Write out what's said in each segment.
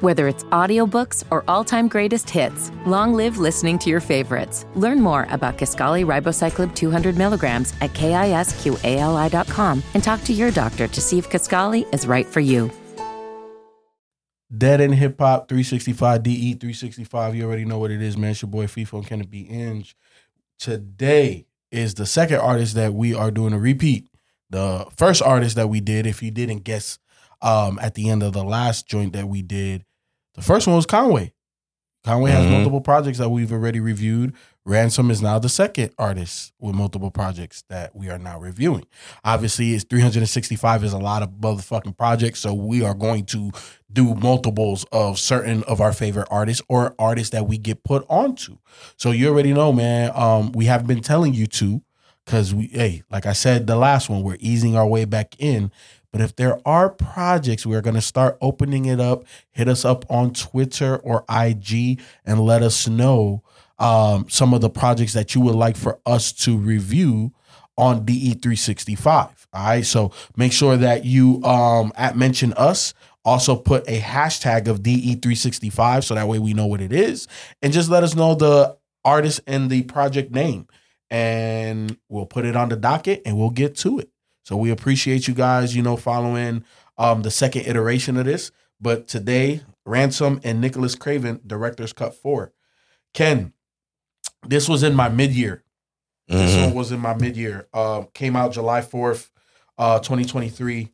Whether it's audiobooks or all-time greatest hits, long live listening to your favorites. Learn more about Kisqali Ribociclib 200 milligrams at kisqali.com and talk to your doctor to see if Kisqali is right for you. Dead End Hip Hop 365 DE 365. You already know what it is, man. It's your boy FIFO and Kenneth B. Inge. Today is the second artist that we are doing a repeat. The first artist that we did, if you didn't guess um, at the end of the last joint that we did, the first one was Conway. Conway has Mhm. multiple projects that we've already reviewed. Ransom is now the second artist with multiple projects that we are now reviewing. Obviously, it's 365 is a lot of motherfucking projects, so we are going to do multiples of certain of our favorite artists or artists that we get put onto. So you already know, man. Um, we have been telling you to, because we, hey, like I said, the last one, we're easing our way back in. But if there are projects, we're going to start opening it up. Hit us up on Twitter or IG and let us know um, some of the projects that you would like for us to review on DE365. All right. So make sure that you um, at mention us. Also put a hashtag of DE365 so that way we know what it is. And just let us know the artist and the project name. And we'll put it on the docket and we'll get to it. So we appreciate you guys, you know, following um, the second iteration of this. But today, Ransom and Nicholas Craven, director's cut four. Ken, this was in my mid year. This Mhm. one was in my mid year. Uh, came out July 4th, uh, 2023.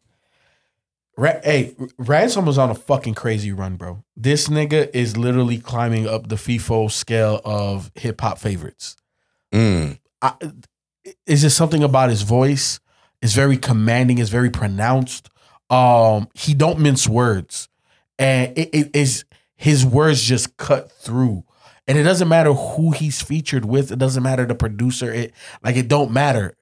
Ra- hey, Ransom was on a fucking crazy run, bro. This nigga is literally climbing up the FIFO scale of hip hop favorites. Mm. I, is just something about his voice. It's very commanding. It's very pronounced. Um, he don't mince words, and it, it is his words just cut through. And it doesn't matter who he's featured with. It doesn't matter the producer. It like it don't matter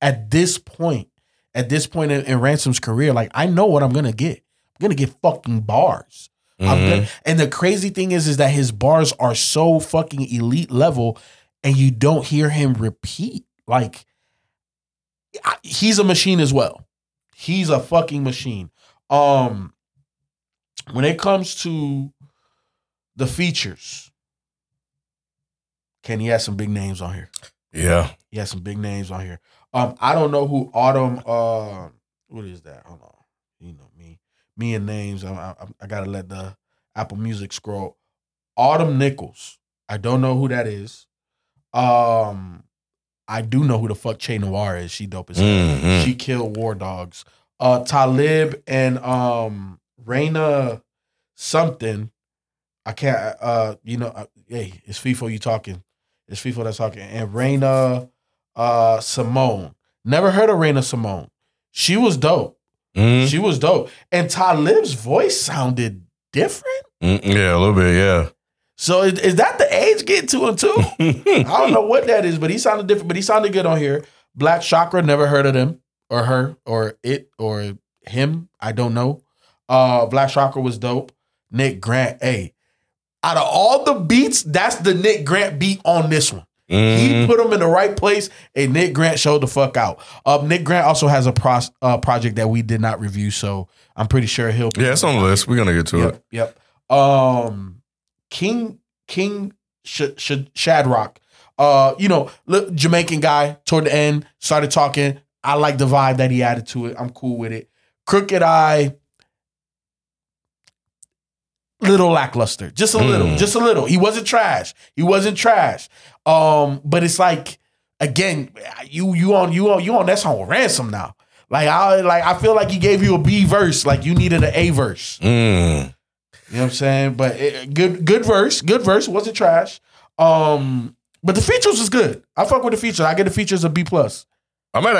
at this point. At this point in, in Ransom's career, like I know what I'm gonna get. I'm gonna get fucking bars. I'm Mhm. gonna, and the crazy thing is, is that his bars are so fucking elite level, and you don't hear him repeat. Like he's a machine as well. He's a fucking machine. Um, when it comes to the features, Kenny has some big names on here. Yeah. He has some big names on here. Um, I don't know who Autumn. Uh, what is that? Hold on. You know me, me and names. I, I, I gotta let the Apple Music scroll. Autumn Nichols. I don't know who that is. Um, I do know who the fuck Che Noir is. She dope as hell. Mhm. She killed War Dogs. Uh, Talib and um Raina something. I can't. Uh, you know, uh, hey, it's FIFO. You talking? It's FIFO that's talking. And Raina, uh, Simone. Never heard of Raina Simone. She was dope. Mhm. She was dope. And Talib's voice sounded different. Mm, yeah, a little bit. Yeah. So is, is that the age getting to him too? I don't know what that is, but he sounded different. But he sounded good on here. Black Chakra, never heard of them or her or it or him. I don't know. Uh, Black Chakra was dope. Nick Grant, hey, out of all the beats, that's the Nick Grant beat on this one. He Mhm. put him in the right place, and Nick Grant showed the fuck out. Uh, Nick Grant also has a pros- uh, project that we did not review, so I'm pretty sure he'll. Yeah, it's on the list. We're gonna get to Yep, it. yep. Um, King King Sh- Sh- Shadrock, uh, you know, look, Jamaican guy. Toward the end, started talking. I like the vibe that he added to it. I'm cool with it. Crooked I, little lackluster, just a little, Mm. just a little. He wasn't trash. He wasn't trash. Um, but it's like again, you you on you on you on that song with ransom now. Like I like I feel like he gave you a B verse, like you needed an A verse. Mm. You know what I'm saying? But it, good, good verse, good verse. Wasn't trash. Um, but the features was good. I fuck with the features. I get the features a B plus. I'm at an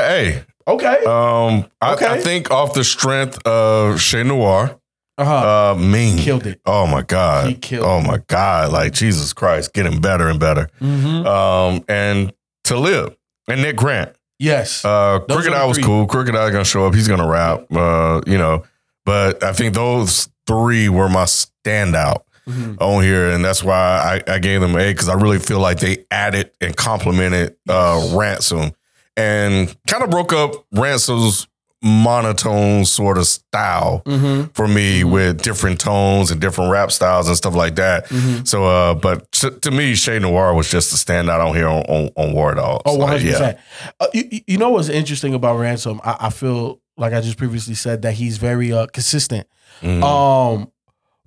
A. Okay. Um, I, Okay. I think off the strength of Che Noir, Uh-huh. Uh, mean Killed it. Oh my god. He killed Oh my god. Like Jesus Christ, getting better and better. Mhm. Um, and Talib and Nick Grant. Yes. Uh, Crooked I was cool. Crooked I gonna show up. He's gonna rap. Uh, you know, but I think those three were my standout Mhm. on here, and that's why I, I gave them an A because I really feel like they added and complemented uh, Ransom and kind of broke up Ransom's monotone sort of style Mhm. for me with different tones and different rap styles and stuff like that. Mhm. So, uh, but to, to me, Che Noir was just a standout on here on, on, on War Dogs. Oh, 100%. Uh, you, you- you know what's interesting about Ransom? I, I feel like I just previously said that he's very uh, consistent. Mhm. Um,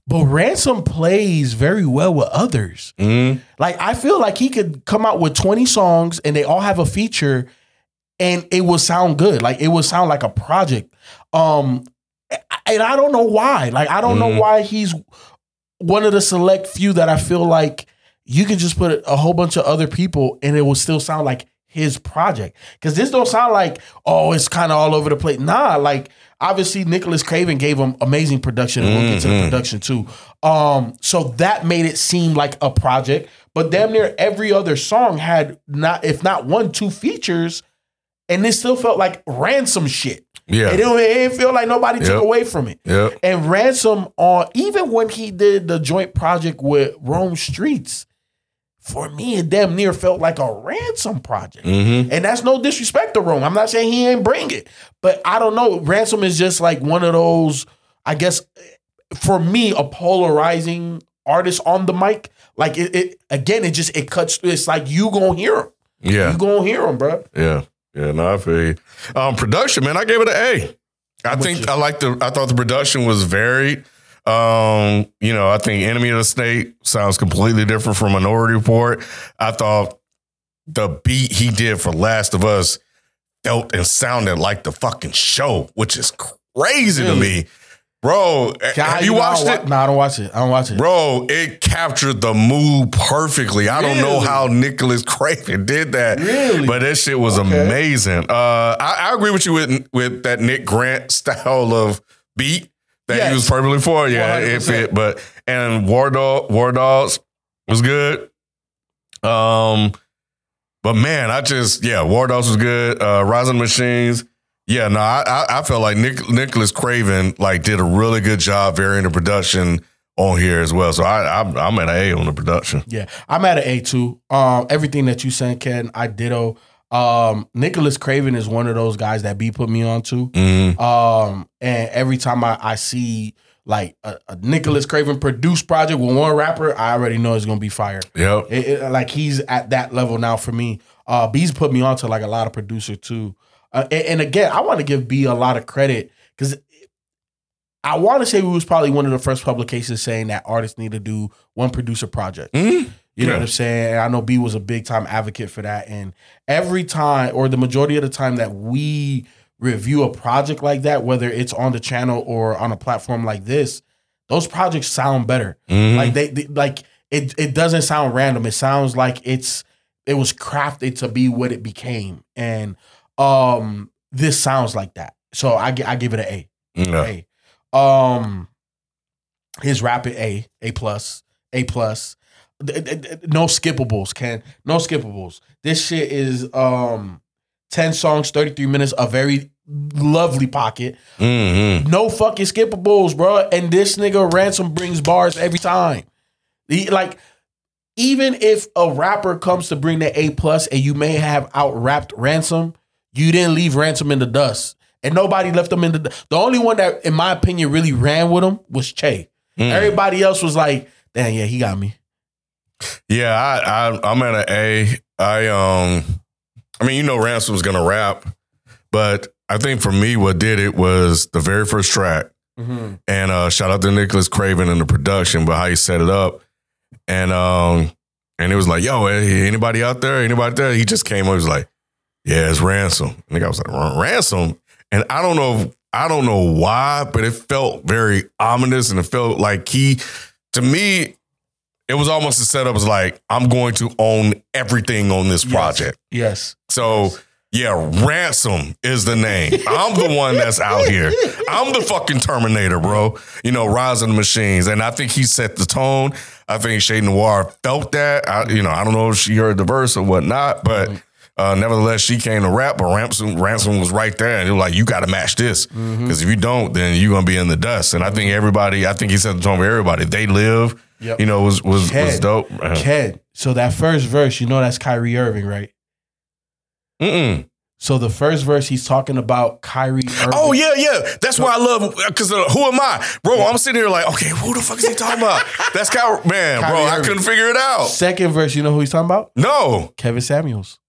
but Ransom plays very well with others. Mhm. Like I feel like he could come out with 20 songs and they all have a feature and it would sound good. Like it would sound like a project. Um and I don't know why. Like I don't know Mhm. why he's one of the select few that I feel like you can just put a whole bunch of other people and it will still sound like his project. Cause this don't sound like, oh, it's kind of all over the place. Nah, like obviously Nicholas Craven gave him amazing production. and We'll get to the Mhm. production too. Um, so that made it seem like a project, but damn near every other song had not, if not one, two features, and it still felt like ransom shit. Yeah. It didn't, it didn't feel like nobody took away from it. Yep. And Ransom on even when he did the joint project with Rome Streets, for me it damn near felt like a ransom project. hmm And that's no disrespect to Rome. I'm not saying he ain't bring it, but I don't know. Ransom is just like one of those, I guess, for me, a polarizing artist on the mic. Like it, it again, it just it cuts. It's like you gonna hear him. Yeah. You gonna hear him, bro. Yeah. Yeah. No, I feel you. Um, production, man, I gave it an A. I think you. I like the. I thought the production was varied. Um, you know, I think Enemy of the State sounds completely different from Minority Report. I thought the beat he did for Last of Us felt and sounded like the fucking show, which is crazy to me, bro. Have you know, watched it? No, I don't watch it. I don't watch it. Bro, it captured the mood perfectly. I don't know how Nicholas Craven did that. Really? But that shit was Okay. amazing. Uh, I, I agree with you with with that Nick Grant style of beat that Yes. he was perfectly for. Yeah, it 100%. fit. But and War Dog War Dogs was good. Um, but man, I just yeah, War Dogs was good. Uh, Rising Machines. Yeah, no, I, I I felt like Nick, Nicholas Craven like did a really good job varying the production on here as well. So I I'm, I'm at an A on the production. Yeah, I'm at an A two. Um, everything that you said, Ken, I ditto. Um, Nicholas Craven is one of those guys that B put me on to. Mhm. Um, and every time I, I see like a, a Nicholas Craven produced project with one rapper, I already know it's gonna be fire. Yep. It, it- like he's at that level now for me. Uh, B's put me on to like a lot of producer too. Uh, and, and again, I want to give B a lot of credit because I want to say we was probably one of the first publications saying that artists need to do one producer project. Mhm. You know Yeah. what I'm saying? And I know B was a big time advocate for that. And every time, or the majority of the time that we review a project like that, whether it's on the channel or on a platform like this, those projects sound better. Mhm. Like they, they like it it doesn't sound random. It sounds like it's it was crafted to be what it became. And um this sounds like that. So I I give it an A. Yeah. A. Um, his rapid A, A plus, A plus. No skippables, Ken. No skippables. This shit is um ten songs, thirty three minutes, a very lovely pocket. Mhm. No fucking skippables, bro. And this nigga ransom brings bars every time. He like. Even if a rapper comes to bring the A plus and you may have out rapped ransom, you didn't leave ransom in the dust. And nobody left him in the dust. The only one that, in my opinion, really ran with him was Che. Mm. Everybody else was like, damn, yeah, he got me. Yeah, I, I I'm at an A. I um, I mean, you know, Ransom's gonna rap, but I think for me, what did it was the very first track, Mm-hmm. and uh, shout out to Nicholas Craven and the production, but how he set it up, and um, and it was like, yo, anybody out there? Anybody there? He just came up, he was like, yeah, it's Ransom. And guy was like, Ransom, and I don't know, I don't know why, but it felt very ominous, and it felt like he, to me, it was almost a setup Was like I'm going to own everything on this project. Yes. So Yeah, ransom is the name. I'm the one that's out here. I'm the fucking Terminator, bro. You know, rising the machines, and I think he set the tone. I think Che Noir felt that. I, you know, I don't know if she heard the verse or whatnot, but uh, nevertheless, she came to rap. But ransom, ransom was right there, and it was like, you got to match this because if you don't, then you're gonna be in the dust. And I think everybody, I think he set the tone for everybody. They live. Yep. You know, was was was dope. Uh, Ken, so that first verse, you know that's Kyrie Irving, right? Mm-mm. So the first verse, he's talking about Kyrie Irving. Oh yeah, yeah. That's why I love because uh, who am I, bro? I'm sitting here like, okay, who the fuck is he talking about? That's Ky- man, Kyrie bro. I couldn't figure it out. Second verse, you know who he's talking about? No, Kevin Samuels.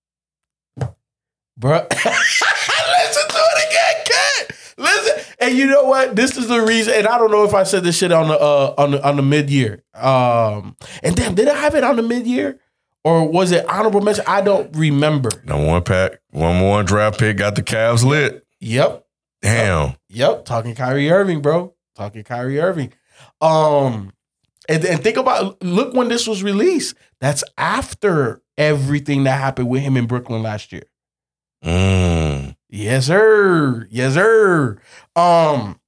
Bruh. Listen to it again, Ken. Listen. And you know what? This is the reason, and I don't know if I said this shit on the uh on the on the mid year. Um and damn, did I have it on the mid year? Or was it honorable mention? I don't remember. no one pack, one more draft pick got the Cavs lit. Yep. Damn. Yep. Talking Kyrie Irving, bro. Talking Kyrie Irving. Um and, and think about look when this was released. That's after everything that happened with him in Brooklyn last year. Mm. Yes, sir. Yes, sir. Um,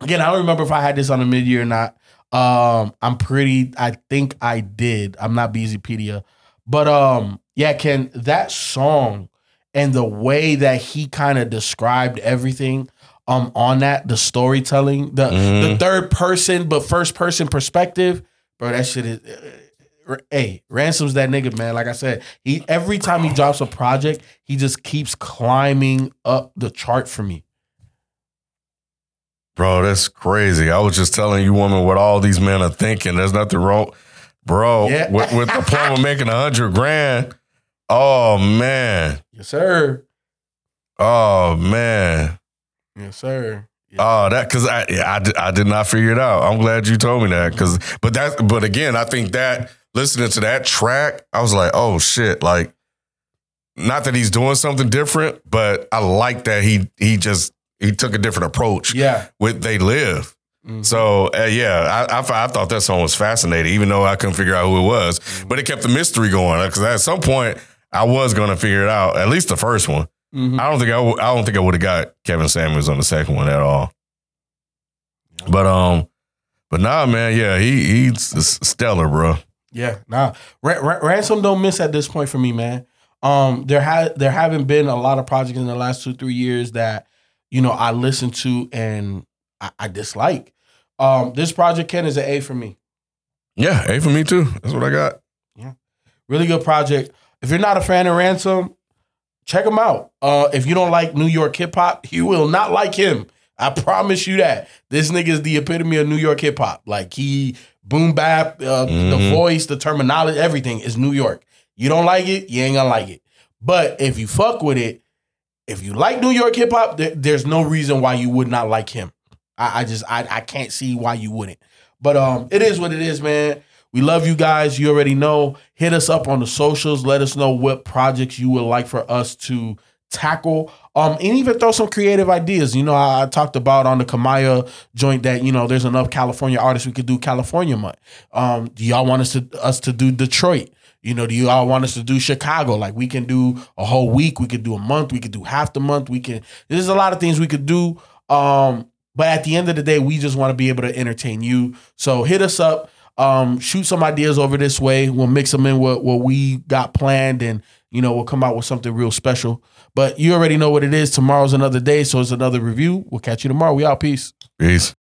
again, I don't remember if I had this on the mid year or not. Um, I'm pretty. I think I did. I'm not Beezypedia, but um, yeah, Ken, that song and the way that he kind of described everything um on that, the storytelling, the the Mhm. third person but first person perspective, bro. That shit is. Hey, ransoms that nigga, man. Like I said, he every time he drops a project, he just keeps climbing up the chart for me. Bro, that's crazy. I was just telling you, woman, what all these men are thinking. There's nothing wrong, bro. Yeah. With, with the plumber making a hundred grand. Oh man. Yes, sir. Oh man. Yes, sir. Oh, that because I, I did- I did not figure it out. I'm glad you told me that because but that but again I think that listening to that track I was like oh shit like not that he's doing something different but I like that he he just he took a different approach Yeah. with they live Mhm. so uh, yeah I, I I thought that song was fascinating even though I couldn't figure out who it was but it kept the mystery going because at some point I was gonna figure it out at least the first one Mhm. I don't think I, w- I don't think I would have got Kevin Samuels on the second one at all. But um, but nah, man, yeah, he he's stellar, bro. Yeah, nah. Ra- Ra- ransom don't miss at this point for me, man. Um, there had there haven't been a lot of projects in the last two three years that you know I listen to and I, I dislike. Um, this project Ken is an A for me. Yeah, A for me too. That's what I got. Yeah, really good project. If you're not a fan of Ransom, check him out. Uh, if you don't like New York hip hop, you will not like him. I promise you that. This nigga is the epitome of New York hip hop. Like he boom bap, uh, the Mhm. voice, the terminology, everything is New York. You don't like it, you ain't gonna like it. But if you fuck with it, if you like New York hip hop, there, there's no reason why you would not like him. I, I just I, I can't see why you wouldn't. But um, it is what it is, man. We love you guys. You already know. Hit us up on the socials. Let us know what projects you would like for us to tackle. Um, and even throw some creative ideas. You know, I, I talked about on the Kamaiyah joint that you know there's enough California artists we could do California month. Um, do y'all want us to us to do Detroit? You know, do you all want us to do Chicago? Like we can do a whole week, we could do a month, we could do half the month. We can. There's a lot of things we could do. Um, but at the end of the day, we just want to be able to entertain you. So hit us up. Um, shoot some ideas over this way. We'll mix them in with what we got planned, and you know we'll come out with something real special. But you already know what it is. Tomorrow's another day, so it's another review. We'll catch you tomorrow. We out. Peace. Peace.